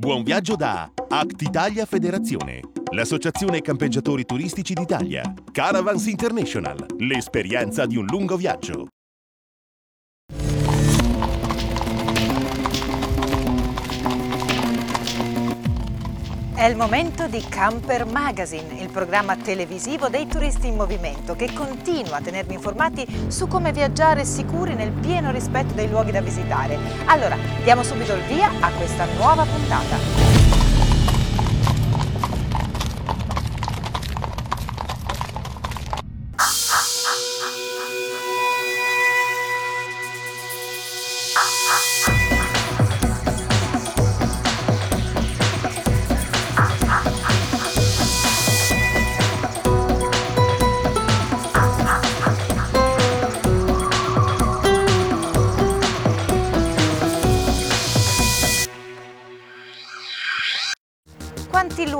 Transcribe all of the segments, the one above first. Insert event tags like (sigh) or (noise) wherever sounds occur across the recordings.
Buon viaggio da Act Italia Federazione, l'associazione campeggiatori turistici d'Italia. Caravans International, l'esperienza di un lungo viaggio. È il momento di Camper Magazine, il programma televisivo dei turisti in movimento che continua a tenervi informati su come viaggiare sicuri nel pieno rispetto dei luoghi da visitare. Allora, diamo subito il via a questa nuova puntata.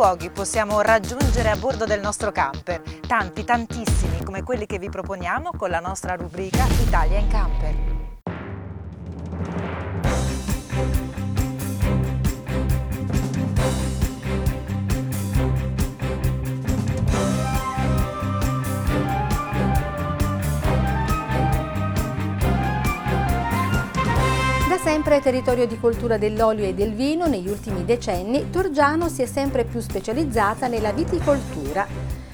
Luoghi possiamo raggiungere a bordo del nostro camper? Tanti, tantissimi, come quelli che vi proponiamo con la nostra rubrica Italia in Camper. Sempre territorio di coltura dell'olio e del vino, negli ultimi decenni Torgiano si è sempre più specializzata nella viticoltura.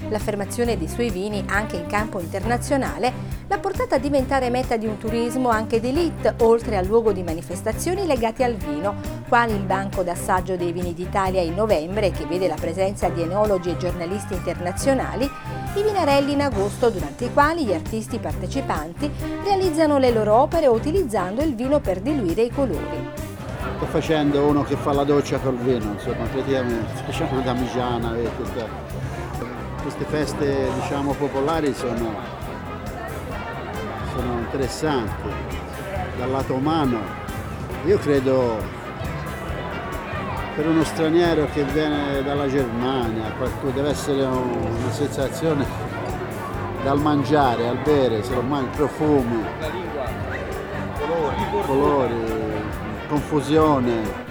L'affermazione dei suoi vini anche in campo internazionale l'ha portata a diventare meta di un turismo anche d'élite, oltre al luogo di manifestazioni legate al vino, quali il banco d'assaggio dei vini d'Italia in novembre, che vede la presenza di enologi e giornalisti internazionali, vinarelli in agosto durante i quali gli artisti partecipanti realizzano le loro opere utilizzando il vino per diluire i colori. Sto facendo uno che fa la doccia col vino, insomma, praticamente facciamo damigiana e queste, queste feste diciamo popolari sono, sono interessanti dal lato umano. Io credo per uno straniero che viene dalla Germania, deve essere una sensazione dal mangiare, al bere, se lo mangi, profumi, colori, colori, confusione.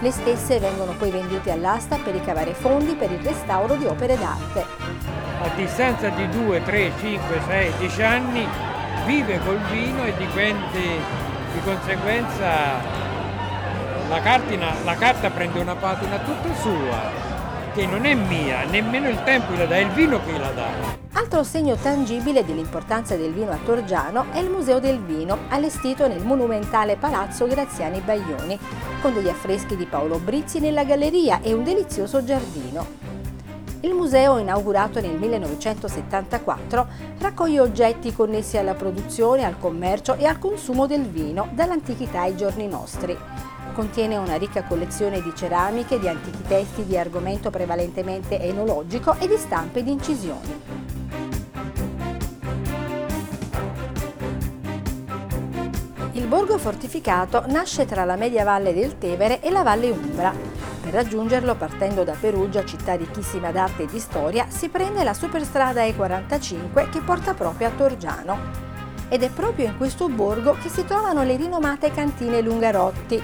Le stesse vengono poi vendute all'asta per ricavare fondi per il restauro di opere d'arte. A distanza di 2, 3, 5, 6, 10 anni vive col vino e diventi di conseguenza la, cartina, la carta prende una patina tutta sua, che non è mia, nemmeno il tempo la dà, è il vino che la dà. Altro segno tangibile dell'importanza del vino a Torgiano è il Museo del Vino, allestito nel monumentale Palazzo Graziani Baglioni, con degli affreschi di Paolo Brizzi nella galleria e un delizioso giardino. Il museo, inaugurato nel 1974, raccoglie oggetti connessi alla produzione, al commercio e al consumo del vino dall'antichità ai giorni nostri. Contiene una ricca collezione di ceramiche, di antichi testi di argomento prevalentemente enologico e di stampe di incisioni. Il borgo fortificato nasce tra la media valle del Tevere e la valle Umbra. Per raggiungerlo, partendo da Perugia, città ricchissima d'arte e di storia, si prende la superstrada E45 che porta proprio a Torgiano. Ed è proprio in questo borgo che si trovano le rinomate cantine Lungarotti,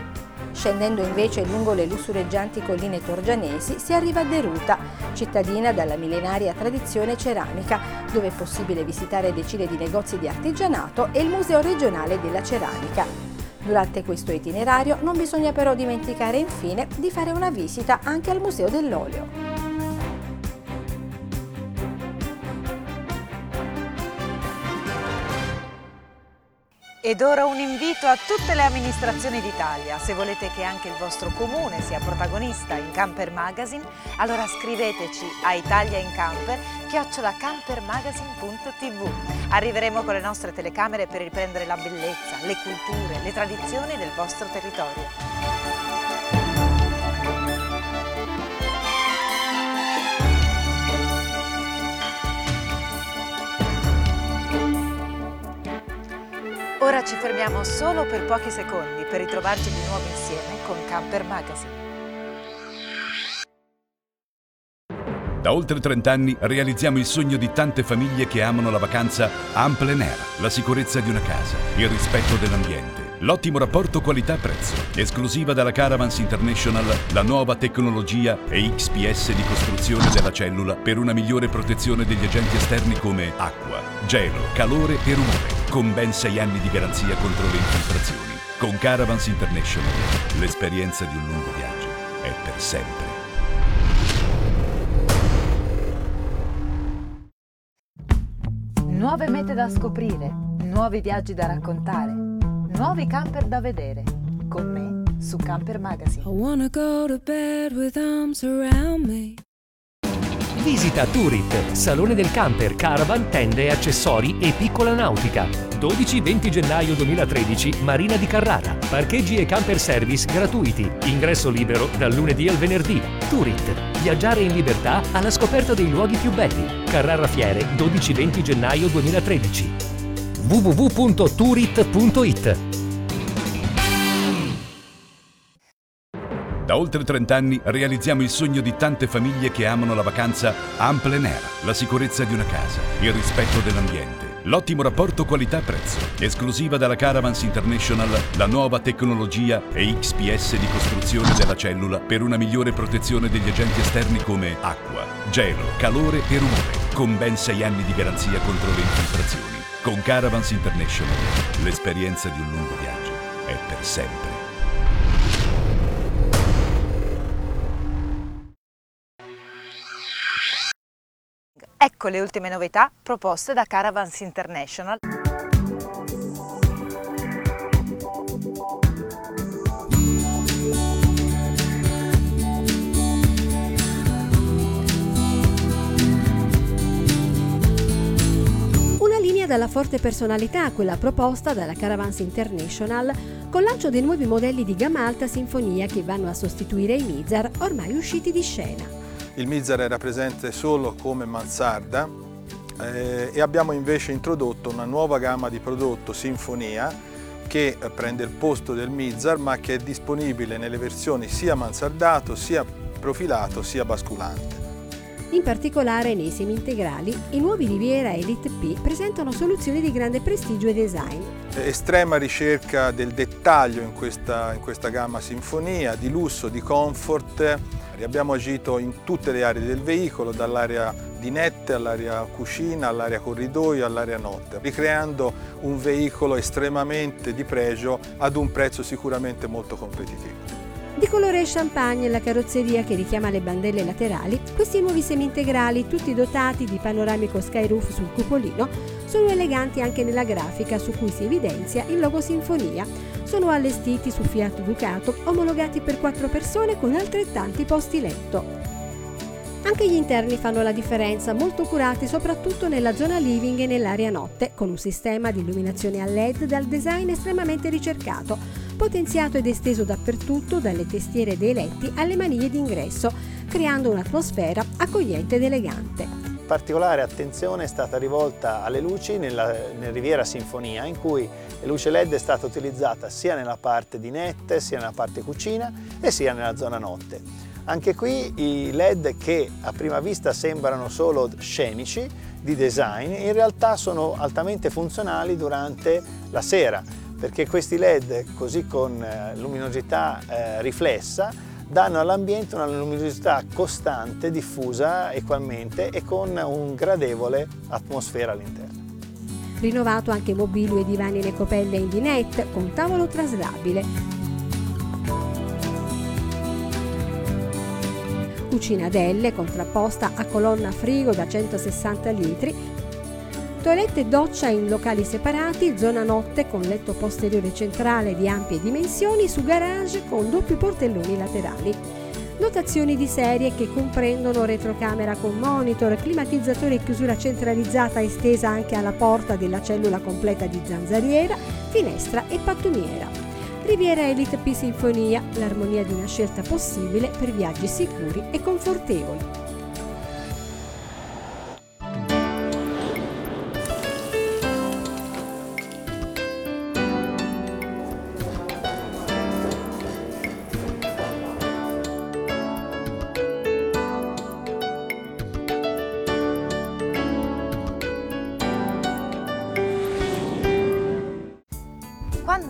Scendendo invece lungo le lussureggianti colline torgianesi si arriva a Deruta, cittadina dalla millenaria tradizione ceramica, dove è possibile visitare decine di negozi di artigianato e il Museo regionale della ceramica. Durante questo itinerario non bisogna però dimenticare infine di fare una visita anche al Museo dell'Olio. Ed ora un invito a tutte le amministrazioni d'Italia. Se volete che anche il vostro comune sia protagonista in Camper Magazine, allora scriveteci a italiaincamper chiocciolacampermagazine.tv. Arriveremo con le nostre telecamere per riprendere la bellezza, le culture, le tradizioni del vostro territorio. Ora ci fermiamo solo per pochi secondi per ritrovarci di nuovo insieme con Camper Magazine. Da oltre 30 anni realizziamo il sogno di tante famiglie che amano la vacanza en plein air, la sicurezza di una casa, il rispetto dell'ambiente L'ottimo rapporto qualità-prezzo. Esclusiva dalla Caravans International, la nuova tecnologia e XPS di costruzione della cellula per una migliore protezione degli agenti esterni come acqua, gelo, calore e rumore, con ben 6 anni di garanzia contro le infiltrazioni. Con Caravans International, l'esperienza di un lungo viaggio è per sempre. Nuove mete da scoprire, nuovi viaggi da raccontare, nuovi camper da vedere. Con me su Camper Magazine. I wanna go to bed with arms around me. Visita Turit, Salone del Camper, Caravan, tende, accessori e piccola nautica. 12-20 gennaio 2013, Marina di Carrara. Parcheggi e camper service gratuiti. Ingresso libero dal lunedì al venerdì. Turit, viaggiare in libertà alla scoperta dei luoghi più belli. Carrara Fiere, 12-20 gennaio 2013. www.turit.it Da oltre 30 anni realizziamo il sogno di tante famiglie che amano la vacanza en plein air, la sicurezza di una casa, il rispetto dell'ambiente, l'ottimo rapporto qualità-prezzo. Esclusiva dalla Caravans International, la nuova tecnologia e XPS di costruzione della cellula per una migliore protezione degli agenti esterni come acqua, gelo, calore e rumore, con ben 6 anni di garanzia contro le infiltrazioni. Con Caravans International, l'esperienza di un lungo viaggio è per sempre. Ecco le ultime novità proposte da Caravans International. Dalla forte personalità, quella proposta dalla Caravans International, con lancio dei nuovi modelli di gamma alta sinfonia che vanno a sostituire i Mizar ormai usciti di scena. Il Mizar era presente solo come mansarda eh, e abbiamo invece introdotto una nuova gamma di prodotto Sinfonia che prende il posto del Mizar ma che è disponibile nelle versioni sia mansardato, sia profilato, sia basculante. In particolare nei semi-integrali, i nuovi Riviera Elite P presentano soluzioni di grande prestigio e design. Estrema ricerca del dettaglio in questa, in questa gamma Sinfonia, di lusso, di comfort. Abbiamo agito in tutte le aree del veicolo, dall'area dinette all'area cucina, all'area corridoio, all'area notte, ricreando un veicolo estremamente di pregio ad un prezzo sicuramente molto competitivo. Di colore champagne la carrozzeria che richiama le bandelle laterali, questi nuovi semi-integrali, tutti dotati di panoramico skyroof sul cupolino, sono eleganti anche nella grafica su cui si evidenzia il logo Sinfonia. Sono allestiti su Fiat Ducato, omologati per 4 persone con altrettanti posti letto. Anche gli interni fanno la differenza, molto curati soprattutto nella zona living e nell'area notte, con un sistema di illuminazione a LED dal design estremamente ricercato, potenziato ed esteso dappertutto dalle testiere dei letti alle maniglie d'ingresso, creando un'atmosfera accogliente ed elegante. Particolare attenzione è stata rivolta alle luci nella, nel Riviera Sinfonia, in cui la luce LED è stata utilizzata sia nella parte di net, sia nella parte cucina e sia nella zona notte. Anche qui i LED che a prima vista sembrano solo scenici, di design, in realtà sono altamente funzionali durante la sera, perché questi LED, così con luminosità eh, riflessa, danno all'ambiente una luminosità costante, diffusa equalmente e con un gradevole atmosfera all'interno. Rinnovato anche mobilio e divani in ecopelle in dinette con tavolo traslabile. Cucina L contrapposta a colonna frigo da 160 litri Toilette doccia in locali separati, zona notte con letto posteriore centrale di ampie dimensioni su garage con doppi portelloni laterali. Dotazioni di serie che comprendono retrocamera con monitor, climatizzatore e chiusura centralizzata estesa anche alla porta della cellula completa di zanzariera, finestra e pattumiera. Riviera Elite P Sinfonia, l'armonia di una scelta possibile per viaggi sicuri e confortevoli.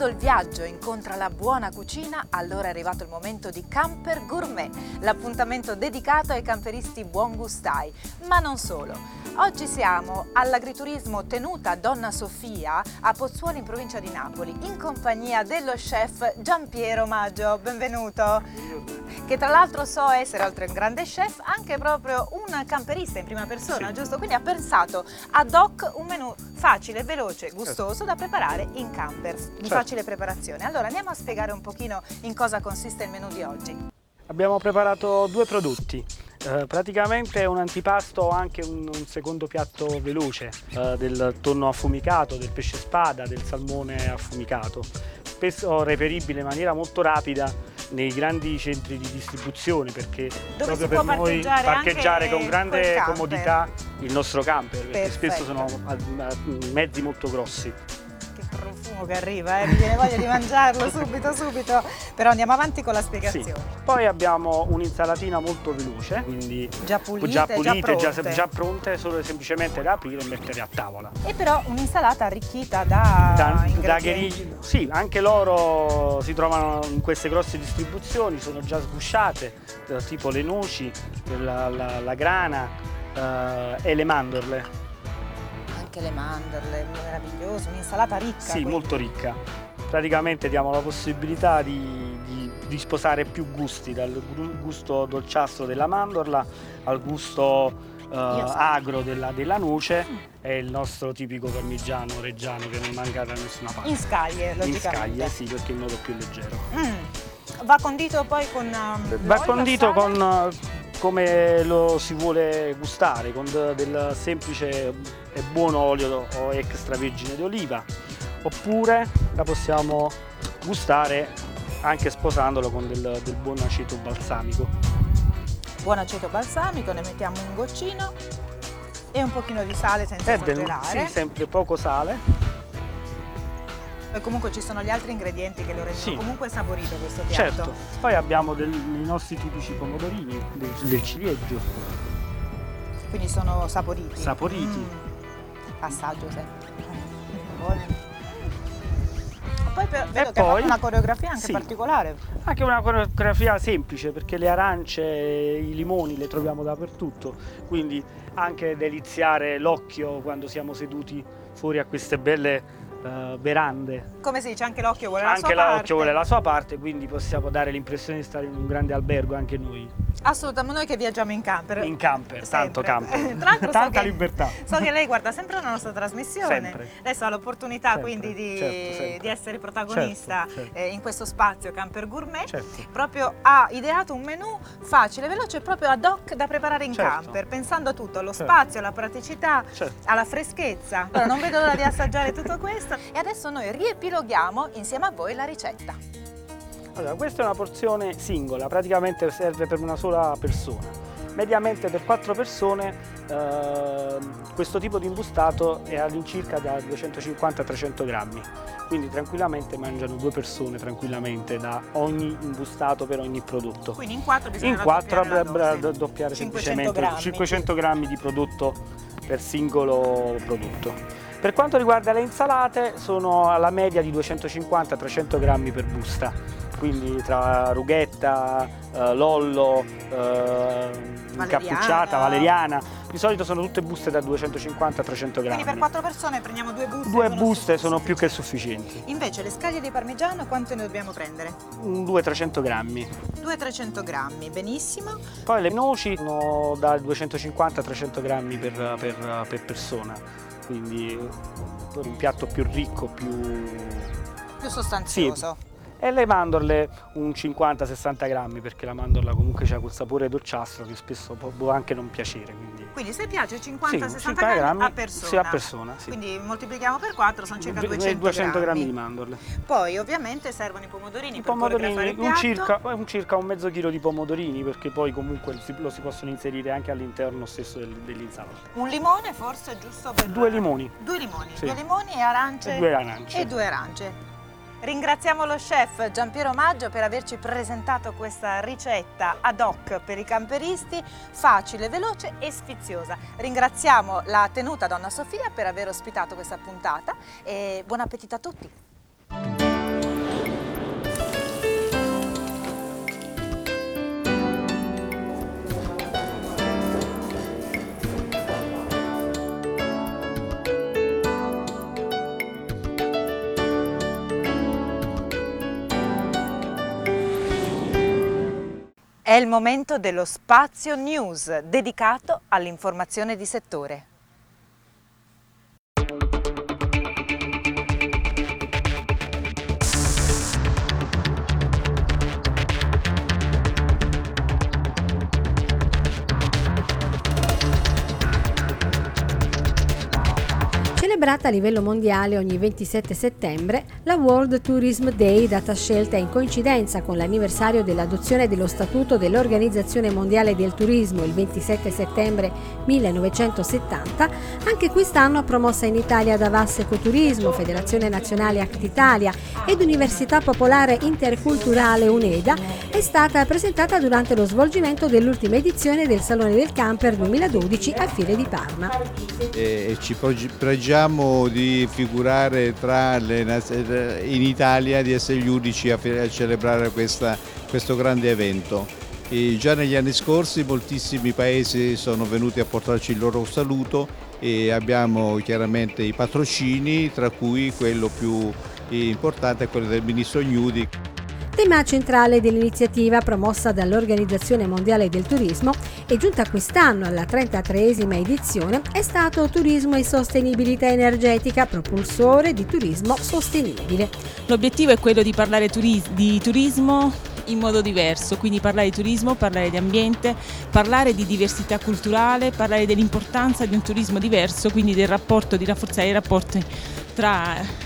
Il viaggio incontra la buona cucina, allora è arrivato il momento di Camper Gourmet, l'appuntamento dedicato ai camperisti buon gustai. Ma non solo. Oggi siamo all'agriturismo Tenuta Donna Sofia a Pozzuoli in provincia di Napoli in compagnia dello chef Giampiero Maggio. Benvenuto. Che tra l'altro so essere, oltre a un grande chef, anche proprio un camperista in prima persona, Sì. giusto? Quindi ha pensato ad hoc un menù facile, veloce, gustoso da preparare in camper, di Certo. facile preparazione. Allora andiamo a spiegare un pochino in cosa consiste il menù di oggi. Abbiamo preparato due prodotti, eh, praticamente un antipasto, anche un, un secondo piatto veloce eh, del tonno affumicato, del pesce spada, del salmone affumicato, spesso reperibile in maniera molto rapida nei grandi centri di distribuzione perché Dove proprio per noi parcheggiare con grande comodità il nostro camper perché spesso Perfetto. sono a- a- mezzi molto grossi. Che profumo che arriva, eh? mi viene voglia di mangiarlo (laughs) subito, subito. Però andiamo avanti con la Sì. spiegazione. Poi abbiamo un'insalatina molto veloce, quindi Già pulite, già, pulite, già, pronte. già pronte, solo semplicemente da aprire e mettere a tavola. E però un'insalata arricchita da, Da, da ingredienti. gheri- sì, anche loro si trovano in queste grosse distribuzioni, sono già sgusciate, eh, tipo le noci, la, la- la grana eh, e le mandorle. Anche le mandorle, meraviglioso, un'insalata ricca. Sì, quindi. molto ricca. Praticamente diamo la possibilità di, di- di sposare più gusti, dal gu- gusto dolciastro della mandorla al gusto eh, agro della, della noce e il nostro tipico parmigiano reggiano che non manca da nessuna parte. In scaglie, In logicamente. scaglie, sì, perché è in modo più leggero. Mm. Va condito poi con... um, Va condito con eh, come lo si vuole gustare, con de- del semplice e buono olio o extravergine d'oliva, oppure la possiamo gustare anche sposandolo con del, del buon aceto balsamico. Buon aceto balsamico, ne mettiamo un goccino e un pochino di sale senza E del- esagerare. sì, sempre poco sale. E comunque ci sono gli altri ingredienti che lo rendono Sì. comunque saporito questo piatto. Certo, poi abbiamo del- i nostri tipici pomodorini del, del ciliegio, Quindi sono saporiti. saporiti. Mm. Assaggio sempre. Buoni. Poi per- vedo E che poi- una coreografia anche sì. particolare. Anche una coreografia semplice perché le arance e i limoni le troviamo dappertutto, quindi anche deliziare l'occhio quando siamo seduti fuori a queste belle eh, verande. Come si dice, anche l'occhio vuole la Anche sua parte. l'occhio vuole la sua parte, quindi possiamo dare l'impressione di stare in un grande albergo anche noi, Assolutamente, noi che viaggiamo in camper. in camper, tanto Sempre. camper, Tra l'altro so tanta che- libertà. So che lei guarda sempre la nostra trasmissione. Sempre. Adesso ha l'opportunità quindi di, certo, di essere protagonista Certo, certo. eh, in questo spazio Camper Gourmet. Certo. Proprio ha ideato un menù facile, veloce, proprio ad hoc da preparare in Certo. camper, pensando a tutto, allo Certo. spazio, alla praticità, alla freschezza. Allora, non vedo l'ora di assaggiare tutto questo e adesso noi riepiloghiamo insieme a voi la ricetta. Allora, questa è una porzione singola, praticamente serve per una sola persona. Mediamente per quattro persone ehm, questo tipo di imbustato è all'incirca da 250-300 grammi, quindi tranquillamente mangiano due persone tranquillamente da ogni imbustato per ogni prodotto. Quindi in quattro bisogna In dose. raddoppiare 500 semplicemente grammi. 500 grammi di prodotto per singolo prodotto. Per quanto riguarda le insalate sono alla media di 250-300 grammi per busta, quindi tra rughetta, eh, lollo, eh, incappucciata, valeriana, di solito sono tutte buste da 250-300 Quindi per grammi. quattro persone prendiamo due buste. Due buste sono più che sufficienti, Invece le scaglie di parmigiano quante ne dobbiamo prendere? un 200-300 grammi. 200-300 grammi, benissimo. Poi le noci sono da 250-300 grammi per, per- per persona, quindi un piatto più ricco, più... Più sostanzioso. E le mandorle un 50-60 grammi perché la mandorla comunque ha quel sapore dolciastro che spesso può, può anche non piacere. Quindi... Quindi se piace 50-60 Sì, 50 grammi, a persona. sì, a persona, sì. Quindi moltiplichiamo per 4, sono circa Ve- 200, 200 grammi di mandorle. Poi ovviamente servono i pomodorini I per pomodorini, il un circa, un circa un mezzo chilo di pomodorini perché poi comunque lo si possono inserire anche all'interno stesso del- dell'insalata. Un limone forse giusto per... Due limoni. Due limoni, Sì. due limoni e arance. E due arance. E due arance. Ringraziamo lo chef Giampiero Maggio per averci presentato questa ricetta ad hoc per i camperisti, facile, veloce e sfiziosa. Ringraziamo la tenuta Donna Sofia per aver ospitato questa puntata e buon appetito a tutti. È il momento dello Spazio News dedicato all'informazione di settore. Celebrata a livello mondiale ogni 27 settembre, la World Tourism Day, data scelta in coincidenza con l'anniversario dell'adozione dello Statuto dell'Organizzazione Mondiale del Turismo il 27 settembre 1970, anche quest'anno promossa in Italia da Vasse Ecoturismo, Federazione Nazionale Act Italia ed Università Popolare Interculturale UNEDA, è stata presentata durante lo svolgimento dell'ultima edizione del Salone del Camper 2012 a Fiere di Parma. E ci pregiamo di figurare tra le, in Italia, di essere gli unici a, a celebrare questa, questo grande evento. E già negli anni scorsi moltissimi paesi sono venuti a portarci il loro saluto e abbiamo chiaramente i patrocini, tra cui quello più importante è quello del ministro Gnudi. Tema centrale dell'iniziativa promossa dall'Organizzazione Mondiale del Turismo e giunta quest'anno alla 33esima edizione è stato Turismo e Sostenibilità Energetica, propulsore di turismo sostenibile. L'obiettivo è quello di parlare turis- di turismo in modo diverso, quindi parlare di turismo, parlare di ambiente, parlare di diversità culturale, parlare dell'importanza di un turismo diverso, quindi del rapporto, di rafforzare i rapporti tra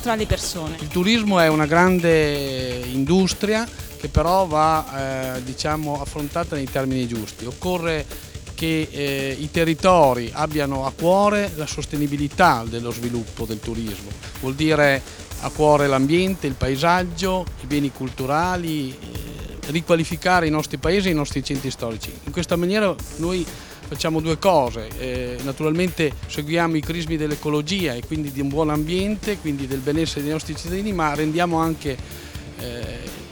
tra le persone. Il turismo è una grande industria che però va eh, diciamo, affrontata nei termini giusti. Occorre che eh, i territori abbiano a cuore la sostenibilità dello sviluppo del turismo, vuol dire a cuore l'ambiente, il paesaggio, i beni culturali, eh, riqualificare i nostri paesi e i nostri centri storici. In questa maniera noi facciamo due cose, eh, naturalmente seguiamo i crismi dell'ecologia e quindi di un buon ambiente, quindi del benessere dei nostri cittadini, ma rendiamo anche eh,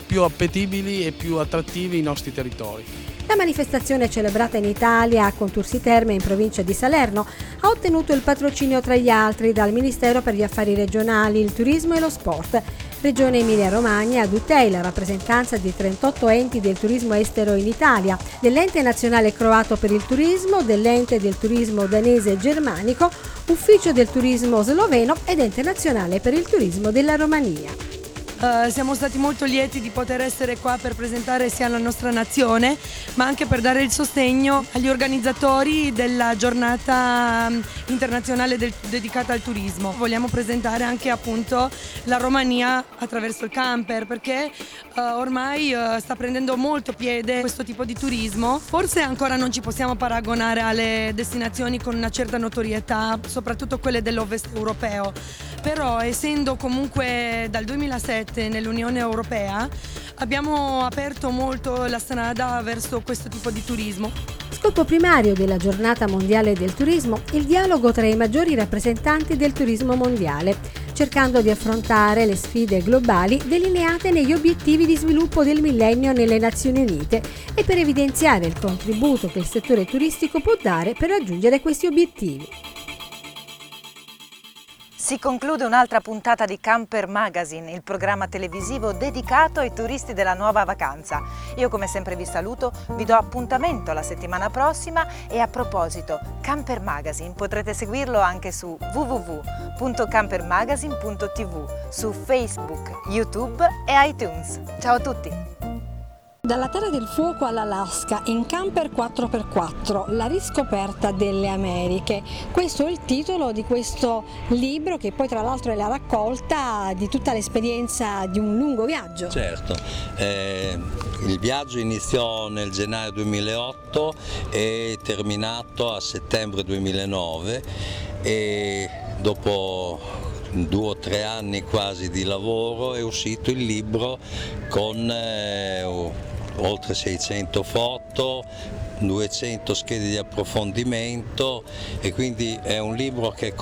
più appetibili e più attrattivi i nostri territori. La manifestazione celebrata in Italia a Contursi Terme in provincia di Salerno ha ottenuto il patrocinio tra gli altri dal Ministero per gli Affari Regionali, il Turismo e lo Sport Regione Emilia-Romagna, la rappresentanza di 38 enti del turismo estero in Italia, dell'Ente Nazionale Croato per il Turismo, dell'Ente del Turismo Danese e Germanico, Ufficio del Turismo Sloveno ed Ente Nazionale per il Turismo della Romania. Uh, siamo stati molto lieti di poter essere qua per presentare sia la nostra nazione, ma anche per dare il sostegno agli organizzatori della giornata mm, internazionale del, dedicata al turismo. Vogliamo presentare anche appunto la Romania attraverso il camper, perché uh, ormai uh, sta prendendo molto piede questo tipo di turismo. Forse ancora non ci possiamo paragonare alle destinazioni con una certa notorietà, soprattutto quelle dell'ovest europeo, però essendo comunque dal 2007 7 nell'Unione Europea abbiamo aperto molto la strada verso questo tipo di turismo. Scopo primario della giornata mondiale del turismo, il dialogo tra i maggiori rappresentanti del turismo mondiale, cercando di affrontare le sfide globali delineate negli obiettivi di sviluppo del millennio nelle Nazioni Unite e per evidenziare il contributo che il settore turistico può dare per raggiungere questi obiettivi. Si conclude un'altra puntata di Camper Magazine, il programma televisivo dedicato ai turisti della nuova vacanza. Io come sempre vi saluto, vi do appuntamento la settimana prossima e a proposito, Camper Magazine potrete seguirlo anche su www.campermagazine.tv, su Facebook, YouTube e iTunes. Ciao a tutti! Dalla Terra del Fuoco all'Alaska, in camper 4x4, la riscoperta delle Americhe. Questo è il titolo di questo libro che poi tra l'altro è la raccolta di tutta l'esperienza di un lungo viaggio. Certo, eh, il viaggio iniziò nel gennaio 2008 e è terminato a settembre 2009 e dopo due o tre anni quasi di lavoro è uscito il libro con eh, oltre 600 foto, 200 schede di approfondimento e quindi è un libro che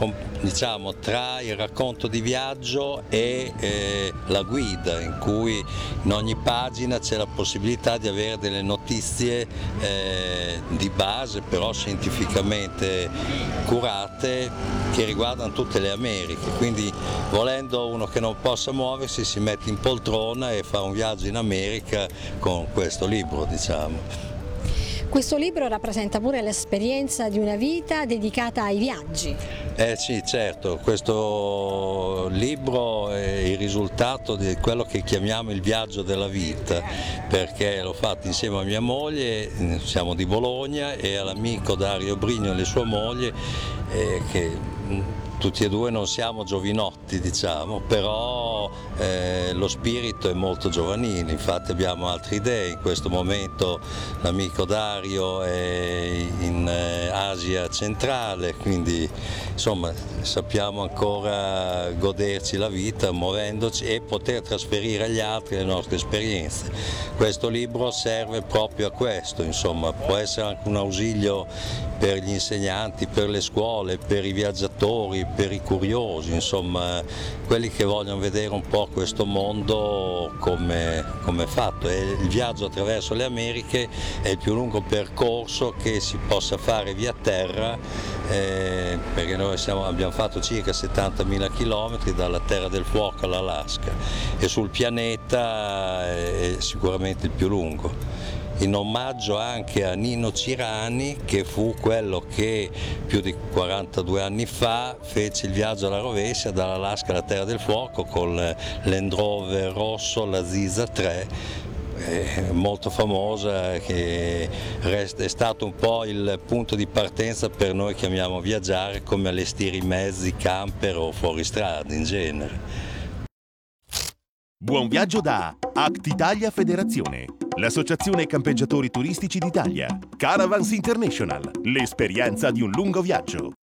diciamo tra il racconto di viaggio e eh, la guida in cui in ogni pagina c'è la possibilità di avere delle notizie eh, di base però scientificamente curate che riguardano tutte le Americhe, quindi volendo uno che non possa muoversi si mette in poltrona e fa un viaggio in America con questo libro diciamo. Questo libro rappresenta pure l'esperienza di una vita dedicata ai viaggi. Eh sì, certo, questo libro è il risultato di quello che chiamiamo il viaggio della vita, perché l'ho fatto insieme a mia moglie, siamo di Bologna, e all'amico Dario Brigno e sua moglie, eh, che tutti e due non siamo giovinotti diciamo, però eh, lo spirito è molto giovanile, infatti abbiamo altre idee, in questo momento l'amico Dario è in eh, Asia centrale, quindi insomma sappiamo ancora goderci la vita muovendoci e poter trasferire agli altri le nostre esperienze. Questo libro serve proprio a questo, insomma, può essere anche un ausilio per gli insegnanti, per le scuole, per i viaggiatori, per i curiosi, insomma quelli che vogliono vedere un po' questo mondo come, come è fatto. E il viaggio attraverso le Americhe è il più lungo percorso che si possa fare via terra eh, perché noi siamo, abbiamo fatto circa 70.000 km dalla Terra del Fuoco all'Alaska e sul pianeta è sicuramente il più lungo in omaggio anche a Nino Cirani che fu quello che più di 42 anni fa fece il viaggio alla rovescia dall'Alaska alla Terra del Fuoco con l'Land rosso, la Ziza 3 molto famosa che è stato un po' il punto di partenza per noi che amiamo viaggiare come allestire i mezzi, camper o fuoristrada in genere. Buon viaggio da Act Italia Federazione l'associazione campeggiatori turistici d'Italia, Caravans International, l'esperienza di un lungo viaggio.